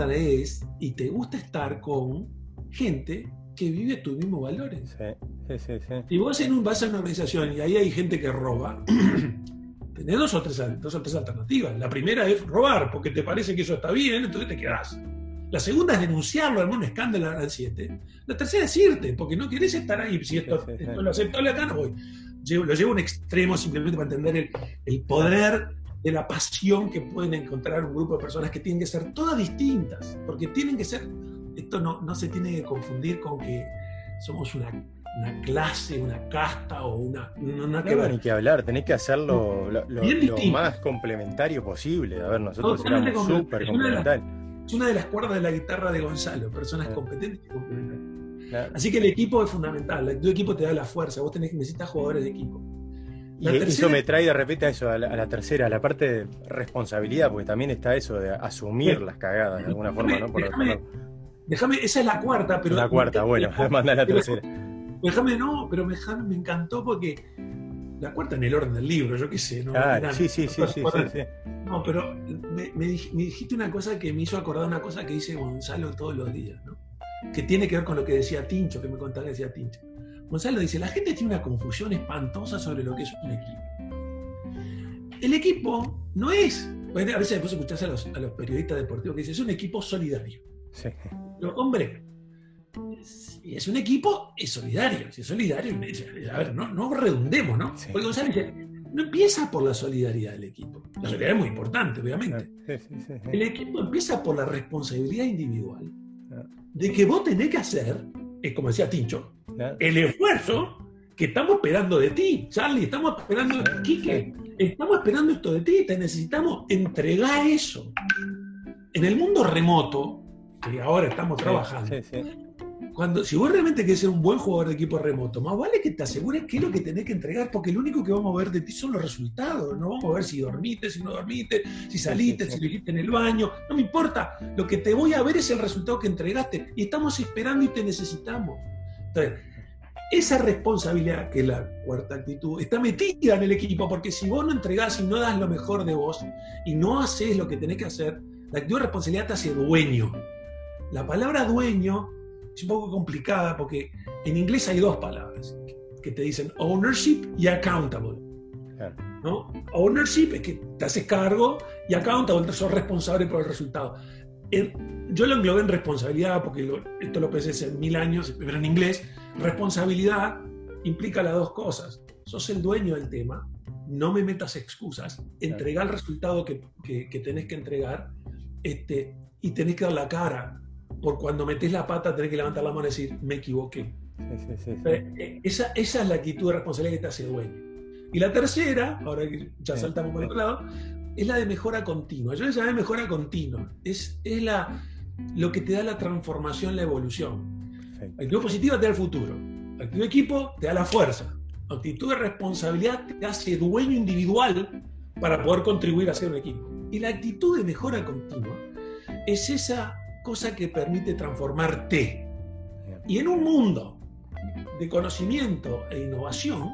atraes y te gusta estar con gente que vive tus mismos valores. Sí, sí, sí. Y vos en un, vas a una organización y ahí hay gente que roba, tenés dos o, tres, dos o tres alternativas. La primera es robar, porque te parece que eso está bien, entonces te quedás. La segunda es denunciarlo, algún escándalo al 7. La tercera es irte, porque no querés estar ahí. Si esto, esto lo aceptable acá, no voy. Llevo- lo llevo a un extremo simplemente para entender el, el poder de la pasión que pueden encontrar un grupo de personas que tienen que ser todas distintas, porque tienen que ser, esto no, no se tiene que confundir con que somos una, una clase, una casta o una... No, que No, ver. ni que hablar, tenés que hacerlo lo, lo- lo más complementario posible. A ver, nosotros Totalmente éramos súper complementarios. Es una de las cuerdas de la guitarra de Gonzalo, personas Sí. competentes y complementarias. Claro. Así que el equipo es fundamental, tu equipo te da la fuerza, vos tenés, necesitas jugadores de equipo. Y eso me trae de repente a eso, a la, a la tercera, a la parte de responsabilidad, porque también está eso de asumir las cagadas de alguna forma, ¿no? Por Déjame-. Déjame, esa es la cuarta, pero. la cuarta, bueno, manda la tercera. Déjame, no, pero me, me encantó porque. La cuarta en el orden del libro, yo qué sé, ¿no? Eran- sí, sí, sí, sí, sí. No, pero me, me dijiste una cosa que me hizo acordar una cosa que dice Gonzalo todos los días, ¿no? Que tiene que ver con lo que decía Tincho, que me contaba que decía Tincho. Gonzalo dice, la gente tiene una confusión espantosa sobre lo que es un equipo. El equipo no es, a veces después escuchás a los, a los periodistas deportivos que dicen, es un equipo solidario. sí. Pero, hombre, si es un equipo, es solidario. Si es solidario, es- a ver, no, no redundemos, ¿no? Sí. Porque Gonzalo dice, no empieza por la solidaridad del equipo. La solidaridad es muy importante, obviamente. Sí, sí. El equipo empieza por la responsabilidad individual Ah. de que vos tenés que hacer, eh, como decía Tincho. El esfuerzo que estamos esperando de ti, Charlie, estamos esperando, Quique, estamos esperando esto de ti, te necesitamos entregar eso. En el mundo remoto, que ahora estamos trabajando, Sí, sí. cuando, si vos realmente querés ser un buen jugador de equipo remoto, más vale que te asegures qué es lo que tenés que entregar, porque lo único que vamos a ver de ti son los resultados. No vamos a ver si dormiste, si no dormiste, si saliste, sí, sí. si lo hiciste en el baño. No me importa. Lo que te voy a ver es el resultado que entregaste. Y estamos esperando y te necesitamos. Entonces, esa responsabilidad, que es la cuarta actitud, está metida en el equipo, porque si vos no entregás y no das lo mejor de vos y no haces lo que tenés que hacer, la actitud de responsabilidad te hace dueño. La palabra dueño es un poco complicada porque en inglés hay dos palabras que te dicen ownership y accountable. Ownership es que te haces cargo y accountable, sos responsable por el resultado. En- yo lo englobé en responsabilidad porque lo- esto lo pensé hace mil años, pero en inglés, responsabilidad implica las dos cosas. Sos el dueño del tema, no me metas excusas, entregar el resultado que, que- que tenés que entregar este, y tenés que dar la cara. Por cuando metés la pata tenés que levantar la mano y decir, me equivoqué. Sí, sí, sí, sí. Eh, Esa, esa es la actitud de responsabilidad que te hace dueño. Y la tercera, ahora que ya saltamos por otro lado, es la de mejora continua. Yo le llamé mejora continua. Es, es la, lo que te da la transformación, la evolución. Perfecto. Actitud positiva te da el futuro. Actitud de equipo te da la fuerza. Actitud de responsabilidad te hace dueño individual para poder contribuir a ser un equipo. Y la actitud de mejora continua es esa cosa que permite transformarte. Y en un mundo de conocimiento e innovación,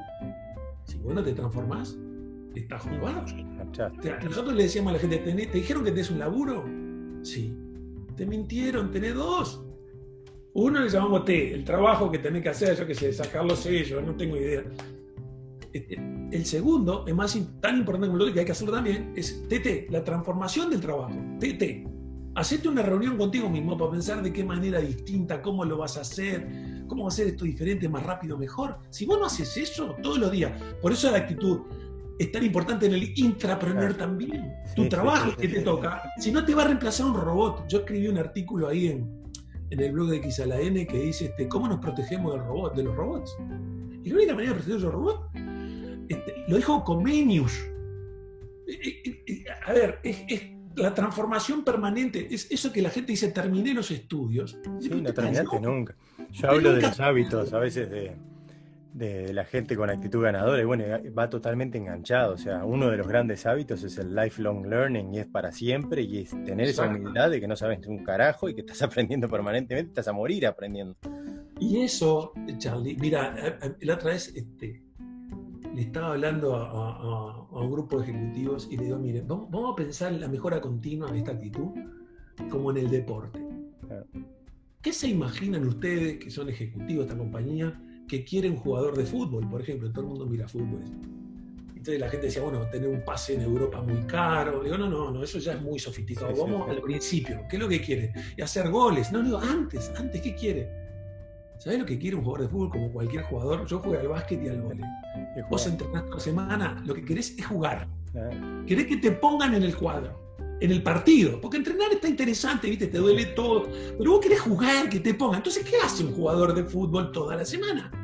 si vos no te transformás, estás jugado. Nosotros le decíamos a la gente, "¿Tenés- ¿te dijeron que tenés un laburo? Sí. Te mintieron, tenés dos. Uno le llamamos T, el trabajo que tenés que hacer, yo qué sé, sacar los sellos, no tengo idea. Este, El segundo, es más tan importante como el otro, que hay que hacerlo también, es TT, la transformación del trabajo. TT. Hacete una reunión contigo mismo para pensar de qué manera distinta, cómo lo vas a hacer, cómo va a ser esto diferente, más rápido, mejor. Si vos no haces eso todos los días, por eso la actitud es tan importante en el intrapreneur Claro. también. Sí, tu trabajo sí, que te toca. Si no te va a reemplazar un robot. Yo escribí un artículo ahí en, en el blog de XalaN que dice este, cómo nos protegemos del robot, de los robots. Y la única manera de protegerse de los robots, este, lo dijo Comenius. Eh, eh, eh, A ver, es, es la transformación permanente, es eso que la gente dice, terminé los estudios. Sí, no te terminaste nunca. Yo hablo de los hábitos a veces de, de la gente con actitud ganadora y bueno, va totalmente enganchado. O sea, uno de los grandes hábitos es el lifelong learning y es para siempre y es tener esa humildad de que no sabes un carajo y que estás aprendiendo permanentemente, estás a morir aprendiendo. Y eso, Charlie, mira, a- a- la otra vez este, le estaba hablando a, a- a- a un grupo de ejecutivos y le digo, miren, vamos, vamos a pensar en la mejora continua de esta actitud como en el deporte. ¿Qué se imaginan ustedes, que son ejecutivos de esta compañía, que quieren un jugador de fútbol? Por ejemplo, todo el mundo mira fútbol. Entonces la gente decía, bueno, tener un pase en Europa muy caro. Digo, no, no, no, eso ya es muy sofisticado. Vamos al principio. ¿Qué es lo que quiere? Y hacer goles. No, digo, antes, antes, ¿qué quiere? ¿Sabes lo que quiere un jugador de fútbol como cualquier jugador? Yo juego al básquet y al vóley. Vos entrenás la semana, lo que querés es jugar. Querés que te pongan en el cuadro en el partido. Porque entrenar está interesante, ¿viste? Te duele todo. Pero vos querés jugar, que te pongan. Entonces, ¿qué hace un jugador de fútbol toda la semana?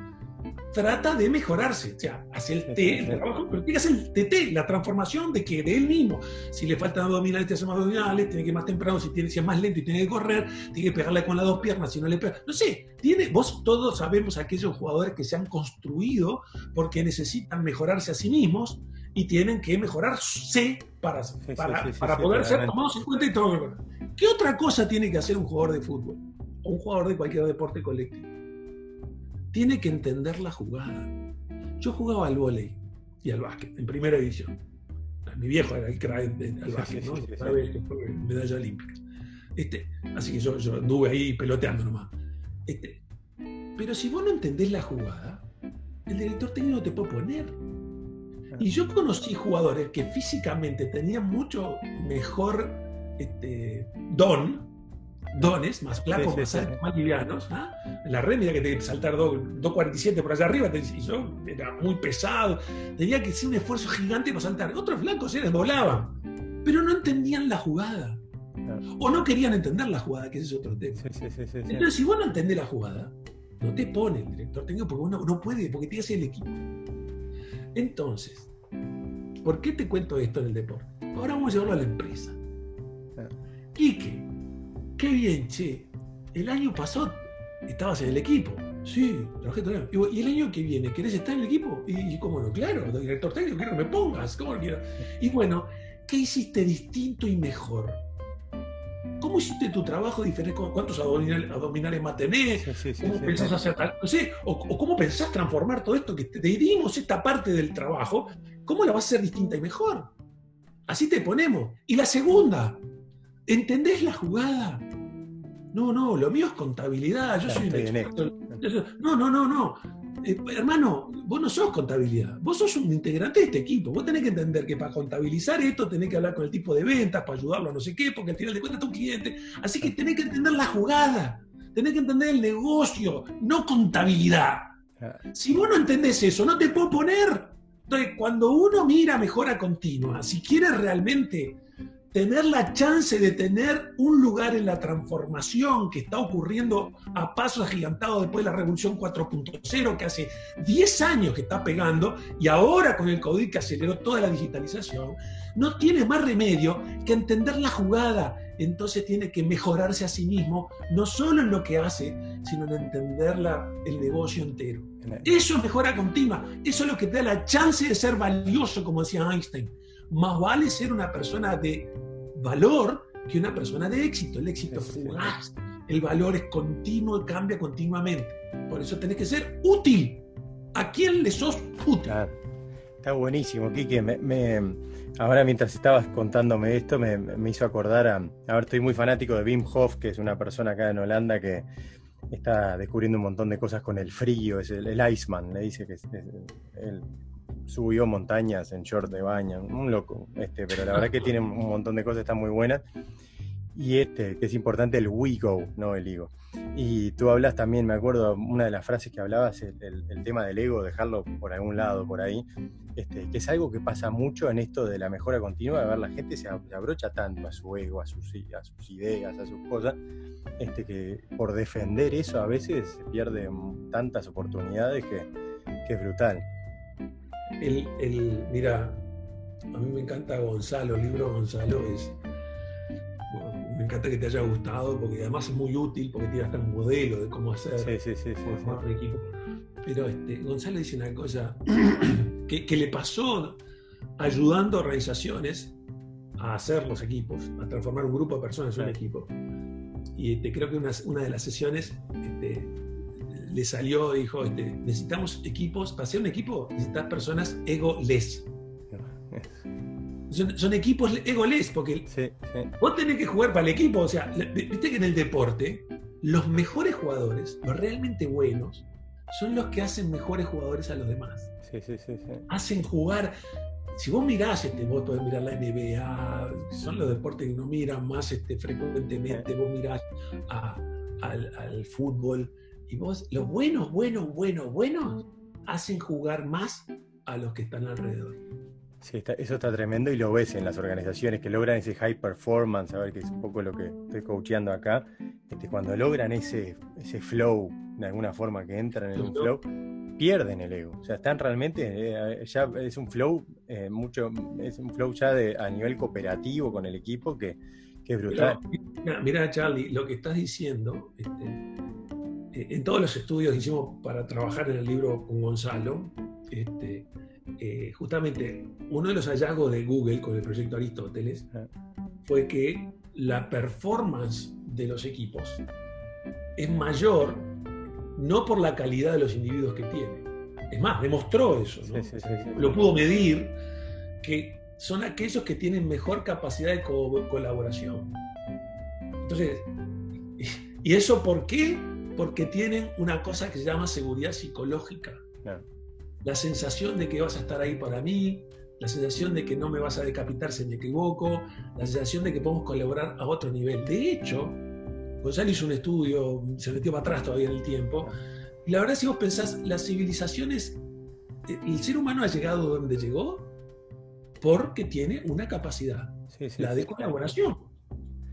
Trata de mejorarse. O sea, hace el T, el trabajo, pero tiene que hacer el TT, la transformación de que de él mismo. Si le faltan abdominales, te hace más abdominales, tiene que ir más temprano, si, tiene, si es más lento y tiene que correr, tiene que pegarle con las dos piernas, si no le pega. No sé, tiene, vos todos sabemos aquellos jugadores que se han construido porque necesitan mejorarse a sí mismos y tienen que mejorarse para, para, para poder ser tomados en cuenta y todo. ¿Qué otra cosa tiene que hacer un jugador de fútbol o un jugador de cualquier deporte colectivo? Tiene que entender la jugada. Yo jugaba al vóley y al básquet en primera división. Mi viejo era el crack del básquet, ¿no? Que fue medalla olímpica. Este, así que yo, yo anduve ahí peloteando nomás. Este, pero si vos no entendés la jugada, el director técnico te puede poner y yo conocí jugadores que físicamente tenían mucho mejor este, don, dones, más flacos, más, altos, más livianos. ¿ah? En la red, mira que tenía que saltar 2.47 por allá arriba, y yo era muy pesado, tenía que hacer un esfuerzo gigante para saltar. Otros flacos eran, volaban, pero no entendían la jugada. O no querían entender la jugada, que ese es otro tema. Entonces, si vos no entendés la jugada, no te pone el director técnico porque uno no puede, porque tiene que ser el equipo. Entonces, ¿Por qué te cuento esto del deporte? Ahora vamos a llevarlo a la empresa. Quique, qué bien, che. El año pasado estabas en el equipo. Sí, trabajé todo el año. Y el año que viene, ¿querés estar en el equipo? Y, cómo no, claro, director técnico, quiero que me pongas, ¿cómo lo quiero? Y bueno, ¿qué hiciste distinto y mejor? ¿Cómo hiciste tu trabajo diferente? ¿Cuántos abdominales, más tenés? ¿Cómo pensás hacer tal? No sé, o, cómo pensás transformar todo esto que te dimos esta parte del trabajo ¿Cómo la vas a hacer distinta y mejor? Así te ponemos. Y la segunda, ¿entendés la jugada? No, no, lo mío es contabilidad. Yo soy un experto. No, no, no, no. Eh, hermano, vos no sos contabilidad, vos sos un integrante de este equipo. Vos tenés que entender que para contabilizar esto tenés que hablar con el tipo de ventas, para ayudarlo a no sé qué, porque al final de cuentas es tu cliente. Así que tenés que entender la jugada, tenés que entender el negocio, no contabilidad. Si vos no entendés eso, no te puedo poner. Entonces, cuando uno mira mejora continua, si quiere realmente tener la chance de tener un lugar en la transformación que está ocurriendo a pasos agigantados después de la Revolución 4.0, que hace 10 años que está pegando, y ahora con el COVID que aceleró toda la digitalización, no tiene más remedio que entender la jugada. Entonces tiene que mejorarse a sí mismo, no solo en lo que hace, sino en entender el negocio entero. Eso es mejora continua. Eso es lo que te da la chance de ser valioso, como decía Einstein. Más vale ser una persona de valor que una persona de éxito. El éxito es fugaz. El valor es continuo y cambia continuamente. Por eso tenés que ser útil. ¿A quién le sos útil? Está buenísimo, Kike. Me, ahora mientras estabas contándome esto, me, hizo acordar a... A ver, estoy muy fanático de Wim Hof, que es una persona acá en Holanda que está descubriendo un montón de cosas con el frío, es el, Iceman, le dice que él subió montañas en short de baño, un loco, este, pero la verdad que tiene un montón de cosas, están muy buenas. Y este, que es importante, el we go, no el ego. Y tú hablas también, me acuerdo, una de las frases que hablabas, el, el, tema del ego, dejarlo por algún lado, por ahí, este, que es algo que pasa mucho en esto de la mejora continua, de ver la gente se abrocha tanto a su ego, a sus, a sus ideas, a sus cosas, este, que por defender eso a veces se pierden tantas oportunidades que, que es brutal. El, el, mira, a mí me encanta Gonzalo, el libro Gonzalo es me encanta que te haya gustado porque además es muy útil porque tiene hasta un modelo de cómo hacer sí, sí, un equipo. Pero este, Gonzalo dice una cosa que, le pasó ayudando a organizaciones a hacer los equipos, a transformar un grupo de personas en un equipo. Y este, creo que una, una, de las sesiones este, le salió, dijo, este, necesitamos equipos, para ser un equipo necesitas personas ego-less. son, equipos egoles, porque vos tenés que jugar para el equipo. O sea, viste que en el deporte, los mejores jugadores, los realmente buenos, son los que hacen mejores jugadores a los demás. Sí, sí, sí, hacen jugar. Si vos mirás, este, vos podés mirar la NBA, son los deportes que no miran más este, frecuentemente, vos mirás al, al fútbol, y vos, los buenos, buenos, buenos, buenos, hacen jugar más a los que están alrededor. Sí, eso está tremendo y lo ves en las organizaciones que logran ese high performance, a ver que es un poco lo que estoy coacheando acá, este, cuando logran ese, ese flow, de alguna forma que entran en un flow, pierden el ego. O sea, están realmente, eh, ya es un flow eh, mucho, es un flow ya de, a nivel cooperativo con el equipo que, es brutal. mira, Charlie, lo que estás diciendo, este, eh, en todos los estudios que hicimos para trabajar en el libro con Gonzalo, este, eh, justamente uno de los hallazgos de Google con el proyecto Aristóteles ah. fue que la performance de los equipos es mayor no por la calidad de los individuos que tiene. Es más, demostró eso. Lo pudo medir, que son aquellos que tienen mejor capacidad de colaboración. Entonces, ¿y eso por qué? Porque tienen una cosa que se llama seguridad psicológica la sensación de que vas a estar ahí para mí, la sensación de que no me vas a decapitar si me equivoco, la sensación de que podemos colaborar a otro nivel. De hecho, Gonzalo hizo un estudio, se metió para atrás todavía en el tiempo, y la verdad si vos pensás, las civilizaciones, eh, el ser humano ha llegado donde llegó porque tiene una capacidad, la de colaboración.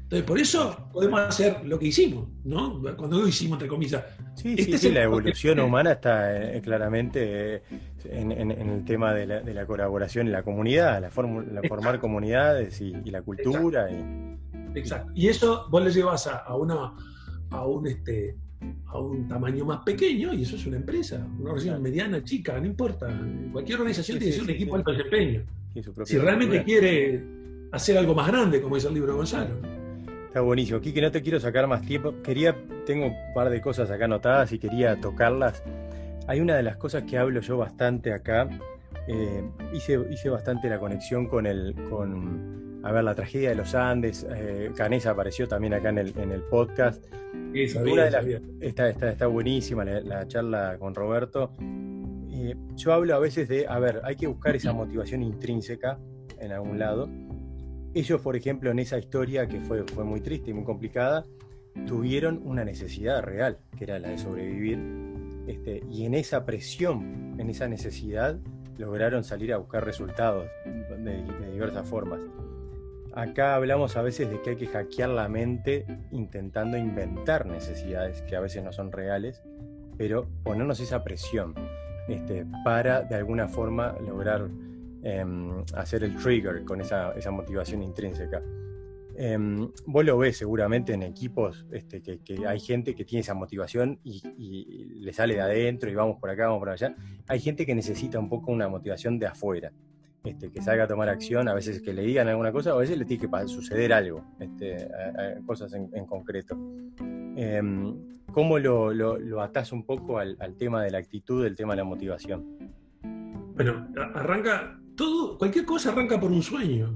Entonces, por eso podemos hacer lo que hicimos, ¿no? Cuando lo hicimos, entre comillas. Sí, este sí, la evolución humana está eh, claramente eh, en, el tema de la, colaboración en la comunidad, la, formar comunidades y, la cultura. Exacto. Y, eso vos le llevas a, una, a, un, este, a un tamaño más pequeño y eso es una empresa, una organización mediana, chica, no importa. Cualquier organización tiene que ser un equipo de alto desempeño. Si realmente quiere hacer algo más grande, como dice el libro de Gonzalo. Está buenísimo. Kike, no te quiero sacar más tiempo. Quería, tengo un par de cosas acá anotadas y quería tocarlas. Hay una de las cosas que hablo yo bastante acá. Eh, hice, hice bastante la conexión con el, con, a ver, la tragedia de los Andes. Eh, Canesa apareció también acá en el, en el podcast. está, está, buenísima la, charla con Roberto. Eh, yo hablo a veces de, a ver, hay que buscar esa motivación intrínseca en algún lado ellos, por ejemplo, en esa historia que fue, fue muy triste y muy complicada, tuvieron una necesidad real, que era la de sobrevivir, este, y en esa presión, en esa necesidad, lograron salir a buscar resultados de, diversas formas. Acá hablamos a veces de que hay que hackear la mente intentando inventar necesidades que a veces no son reales, pero ponernos esa presión este, para de alguna forma lograr Em, hacer el trigger con esa, motivación intrínseca. Em, vos lo ves seguramente en equipos este, que, hay gente que tiene esa motivación y, le sale de adentro y vamos por acá, vamos por allá. Hay gente que necesita un poco una motivación de afuera, este, que salga a tomar acción, a veces que le digan alguna cosa, a veces le tiene que suceder algo, este, cosas en, concreto. Em, ¿Cómo lo, lo, atás un poco al, al tema de la actitud, del tema de la motivación? Bueno, arranca todo, cualquier cosa arranca por un sueño.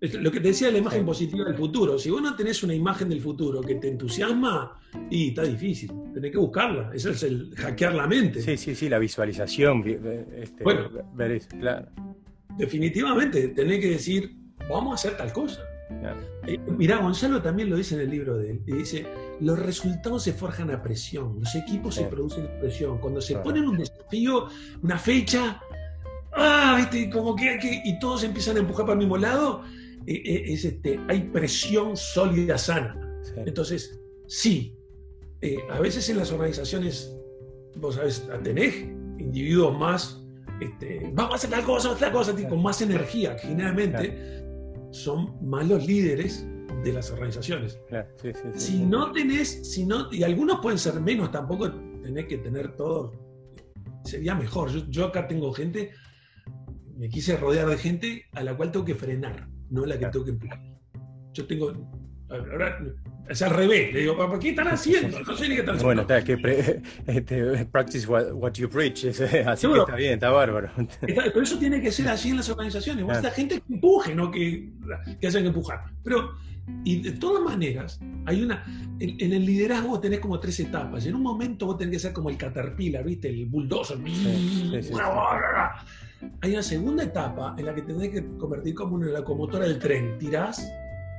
Lo que te decía la imagen positiva del futuro. Si vos no tenés una imagen del futuro que te entusiasma, y está difícil. Tenés que buscarla. Eso es el hackear la mente. Sí, sí, sí, la visualización. Este, bueno, claro. Definitivamente, tenés que decir, vamos a hacer tal cosa. Eh, mirá, Gonzalo también lo dice en el libro de él. Y dice, los resultados se forjan a presión, los equipos se producen a presión. Cuando se ponen un desafío, una fecha, ah, ¿viste? Como que, y todos empiezan a empujar para el mismo lado, eh, eh, es este, hay presión sólida sana. Entonces, sí, eh, a veces en las organizaciones, vos sabes, tenés individuos más, este, vamos a hacer tal cosa, otra cosa, con más energía, que generalmente son más los líderes de las organizaciones. si no tenés, si no, y algunos pueden ser menos, tampoco tenés que tener todo, sería mejor. yo acá tengo gente me quise rodear de gente a la cual tengo que frenar, no la que tengo que empujar. Yo tengo, ahora Es al revés. Le digo, ¿por qué están haciendo? No sé ni qué están haciendo. Bueno, está, que pre- este, practice what, what you preach. así que Seguro. está bien, está bárbaro. Está- Pero eso tiene que ser así en las organizaciones. Vos la gente que empuje, no que, que haya que empujar. Pero, y de todas maneras, hay una. En, en el liderazgo vos tenés como tres etapas. Y en un momento vos tenés que ser como el caterpillar, ¿viste? El bulldozer. sí, sí. Hay una segunda etapa en la que tenés que convertir como una locomotora del tren. Tirás,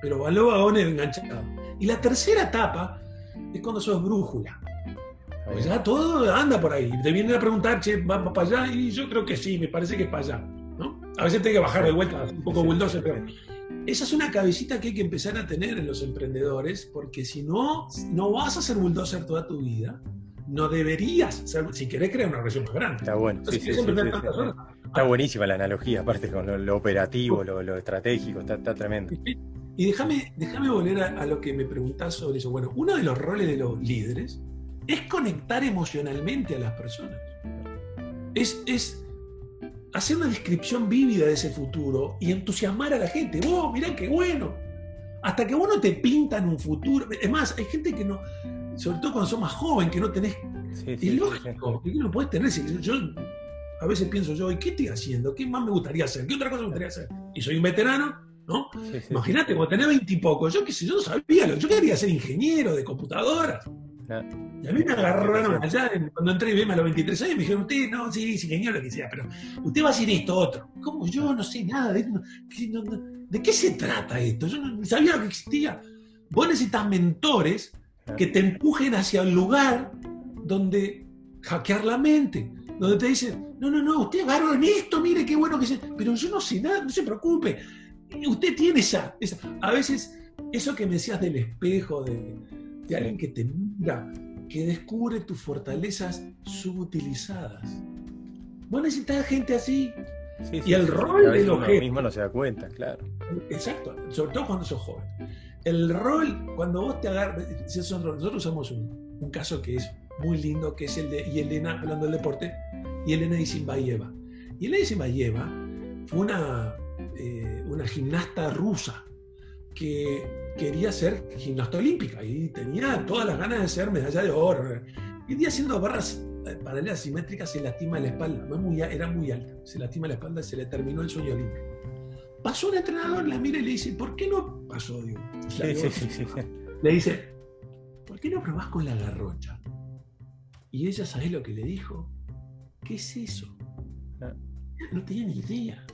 pero va vagones enganchados. Y la tercera etapa es cuando sos brújula. Pues ya todo anda por ahí. Te vienen a preguntar, che, ¿va para allá? Y yo creo que sí, me parece que es para allá. ¿no? A veces tengo que bajar de vuelta, un poco bulldozer, pero esa es una cabecita que hay que empezar a tener en los emprendedores, porque si no, no vas a ser bulldozer toda tu vida. No deberías ser, si querés crear una relación más grande. Está bueno. Entonces, sí, sí, sí. Está buenísima la analogía, aparte con lo, lo operativo, lo, lo estratégico, está, está tremendo. Y déjame, déjame volver a, a lo que me preguntás sobre eso. Bueno, uno de los roles de los líderes es conectar emocionalmente a las personas. Es, es hacer una descripción vívida de ese futuro y entusiasmar a la gente. ¡Vos, mirá qué bueno! Hasta que vos no te pintan un futuro. Es más, hay gente que no, sobre todo cuando sos más joven, que no tenés Sí, sí, sí. lógico, que no puedes tener. Yo a veces pienso yo, ¿y qué estoy haciendo? ¿Qué más me gustaría hacer? ¿Qué otra cosa me gustaría hacer? Y soy un veterano, ¿no? Sí, sí, Imagínate, cuando tenés veintipocos, yo qué sé, yo no sabía, lo- yo quería ser ingeniero de computadoras. Claro. Y a mí me agarraron allá, cuando entré en IBM a los 23 años, me dijeron, usted, no, sí, es ingeniero, lo que sea, pero usted va a hacer esto, otro. ¿Cómo? Yo no sé nada de esto. ¿Qué- no- no- ¿De qué se trata esto? Yo no sabía lo que existía. Vos necesitas mentores que te empujen hacia el lugar donde hackear la mente, donde te dicen, no, no, no, usted es en esto, mire qué bueno que sé, pero yo no sé nada, no se preocupe. Y Usted tiene esa, esa- a veces eso que me decías del espejo, de, de alguien que te mira, que descubre tus fortalezas subutilizadas. Vos necesitas gente así, Sí, Y el sí, sí, rol veces del uno mismo no se da cuenta, claro. Exacto, sobre todo cuando sos joven. El rol, cuando vos te agarras, nosotros, usamos un, un caso que es muy lindo, que es el de Yelena, hablando del deporte, Yelena Isinbayeva. Yelena Isinbayeva fue una, eh, una gimnasta rusa que quería ser gimnasta olímpica y tenía todas las ganas de ser medalla de oro. Y un día haciendo barras eh, paralelas simétricas se lastima la espalda, no muy era muy alta, se lastima la espalda y se le terminó el sueño olímpico. Pasó un entrenador, la mira y le dice, ¿por qué no pasó? Digo, La Sí, digo, sí, sí, sí, sí. Le dice, ¿por qué no probás con la garrocha? Y ella, ¿sabés lo que le dijo? ¿Qué es eso? Ah. No tenía ni idea.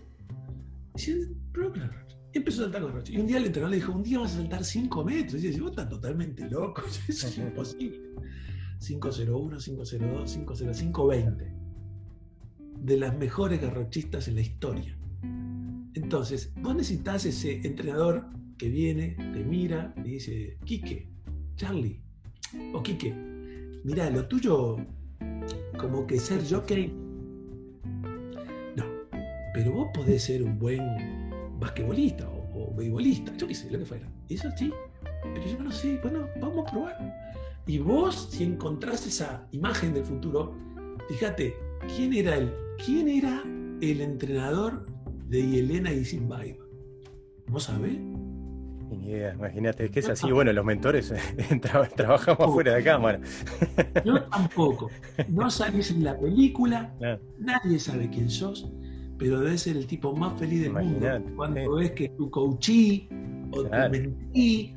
Y empezó a saltar con. Y un día el entrenador le dijo, un día vas a saltar 5 metros. Y dice, vos estás totalmente loco, eso es imposible. 501, 502, 505, 20. De las mejores garrochistas en la historia. Entonces, vos necesitas ese entrenador que viene, te mira y dice, Quique, Charlie, o Quique, mira, lo tuyo como que ser jockey. No, pero vos podés ser un buen basquetbolista o, o beisbolista, yo qué sé, lo que fuera. Eso sí, pero yo no sé, bueno, vamos a probar. Y vos, si encontrás esa imagen del futuro, fíjate, ¿quién era el, quién era el entrenador de Yelena Isinbayeva? ¿Vos sabés? Idea, imagínate, es que es así, bueno, los mentores tra- trabajamos fuera de cámara. Yo tampoco. No salís en la película, nadie sabe quién sos, pero debes ser el tipo más feliz del Imaginate, mundo cuando ves que tu coachí o Claro. tu mentí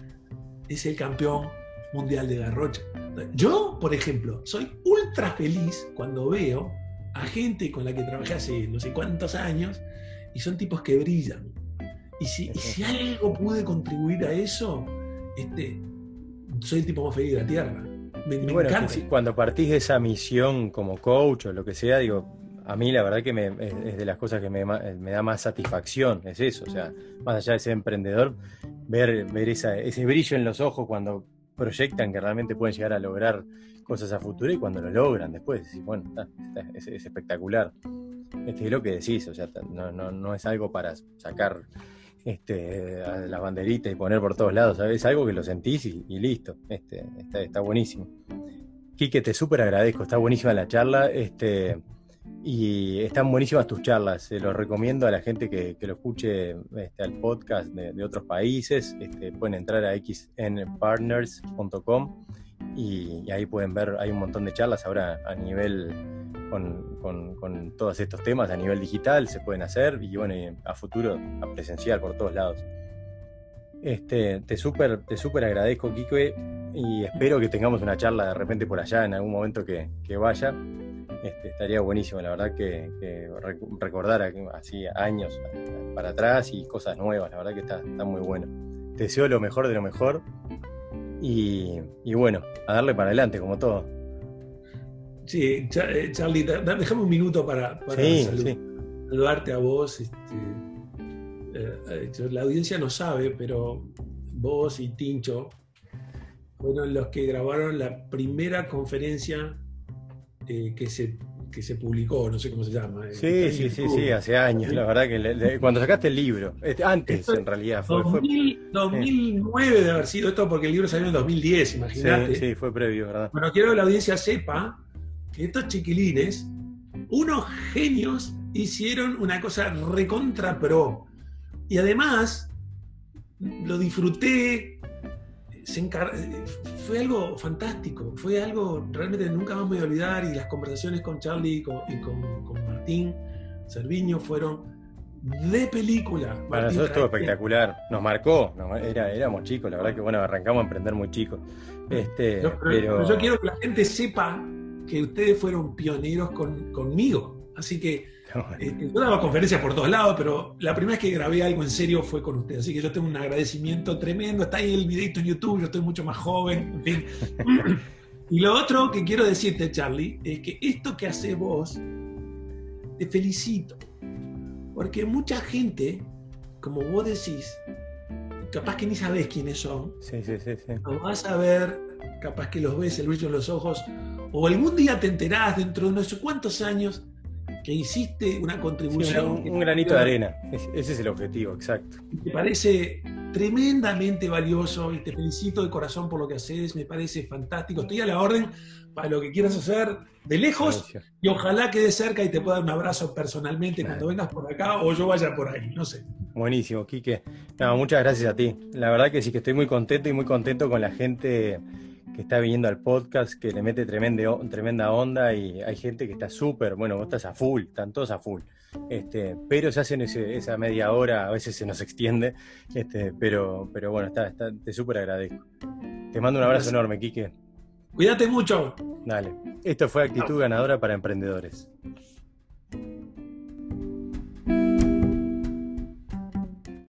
es el campeón mundial de garrocha. Yo, por ejemplo, soy ultra feliz cuando veo a gente con la que trabajé hace no sé cuántos años y son tipos que brillan. Y si, y si algo pude contribuir a eso, este, soy el tipo más feliz de la Tierra. Me, Y me bueno, encanta. cuando partís de esa misión como coach o lo que sea, digo, a mí la verdad que me- es, es de las cosas que me, ma- me da más satisfacción, es eso, o sea, más allá de ser emprendedor, ver, ver esa, ese brillo en los ojos cuando proyectan que realmente pueden llegar a lograr cosas a futuro y cuando lo logran después, decís, bueno, está, está- es, es espectacular. Este, es lo que decís, o sea, no, no, no es algo para sacar este, a la banderita y poner por todos lados, ¿sabes? Es algo que lo sentís y, listo, este, está, está buenísimo. Quique, te súper agradezco, está buenísima la charla. Este, Y están buenísimas tus charlas. Se los recomiendo a la gente que, lo escuche este, al podcast de, otros países. Este, pueden entrar a xnpartners.com y, ahí pueden ver, hay un montón de charlas ahora a nivel con, todos estos temas, a nivel digital se pueden hacer y bueno, a futuro a presencial por todos lados. Este, te súper te super agradezco, Kiko, y espero que tengamos una charla de repente por allá en algún momento que, que vaya. Este, estaría buenísimo, la verdad, que, recordar así años para atrás y cosas nuevas, la verdad que está, muy bueno. Te deseo lo mejor de lo mejor y, bueno, a darle para adelante, como todo. Sí, eh, Charlie, déjame un minuto para, saludarte a vos. Este, eh, la audiencia no sabe, pero vos y Tincho fueron los que grabaron la primera conferencia eh, que, se, que se publicó, no sé cómo se llama. Eh, sí, sí, sí, sí, hace años, la verdad que cuando sacaste el libro, este, antes en realidad. Fue, 2009 de haber sido esto porque el libro salió en 2010, imagínate. Sí, sí, fue previo, ¿verdad? Bueno, quiero que la audiencia sepa que estos chiquilines, unos genios, hicieron una cosa recontra pro. Y además, lo disfruté, fue algo fantástico, fue algo realmente nunca más me voy a olvidar y las conversaciones con Charlie y con, Martín Cerviño fueron de película. Para nosotros estuvo espectacular, nos marcó, era, éramos chicos, la verdad que bueno, arrancamos a emprender muy chicos. Este, pero, yo quiero que la gente sepa que ustedes fueron pioneros conmigo, así que eh, yo daba conferencias por todos lados, pero la primera vez que grabé algo en serio fue con ustedes. Así que yo tengo un agradecimiento tremendo. Está ahí el videito en YouTube, yo estoy mucho más joven. y lo otro que quiero decirte, Charlie, es que esto que hace vos, te felicito. Porque mucha gente, como vos decís, capaz que ni sabés quiénes son. Sí, sí, sí. sí. Lo vas a ver, capaz que los ves el brillo en los ojos, o algún día te enterás dentro de no sé cuántos años que hiciste una contribución. un, granito de arena, ese es el objetivo, exacto. Me parece tremendamente valioso y te felicito de corazón por lo que haces, me parece fantástico. Estoy a la orden para lo que quieras hacer de lejos y ojalá quede cerca y te pueda dar un abrazo personalmente cuando vengas por acá o yo vaya por ahí, no sé. Buenísimo, Quique. muchas gracias a ti. La verdad que sí que estoy muy contento y muy contento con la gente que está viniendo al podcast, que le mete tremenda, tremenda onda y hay gente que está súper, bueno, vos estás a full, están todos a full. Este, pero se hacen esa media hora, a veces se nos extiende, este, pero, pero bueno, está, te súper agradezco. Te mando un abrazo enorme, Quique. Cuídate mucho. Dale. Esto fue Actitud Ganadora para Emprendedores.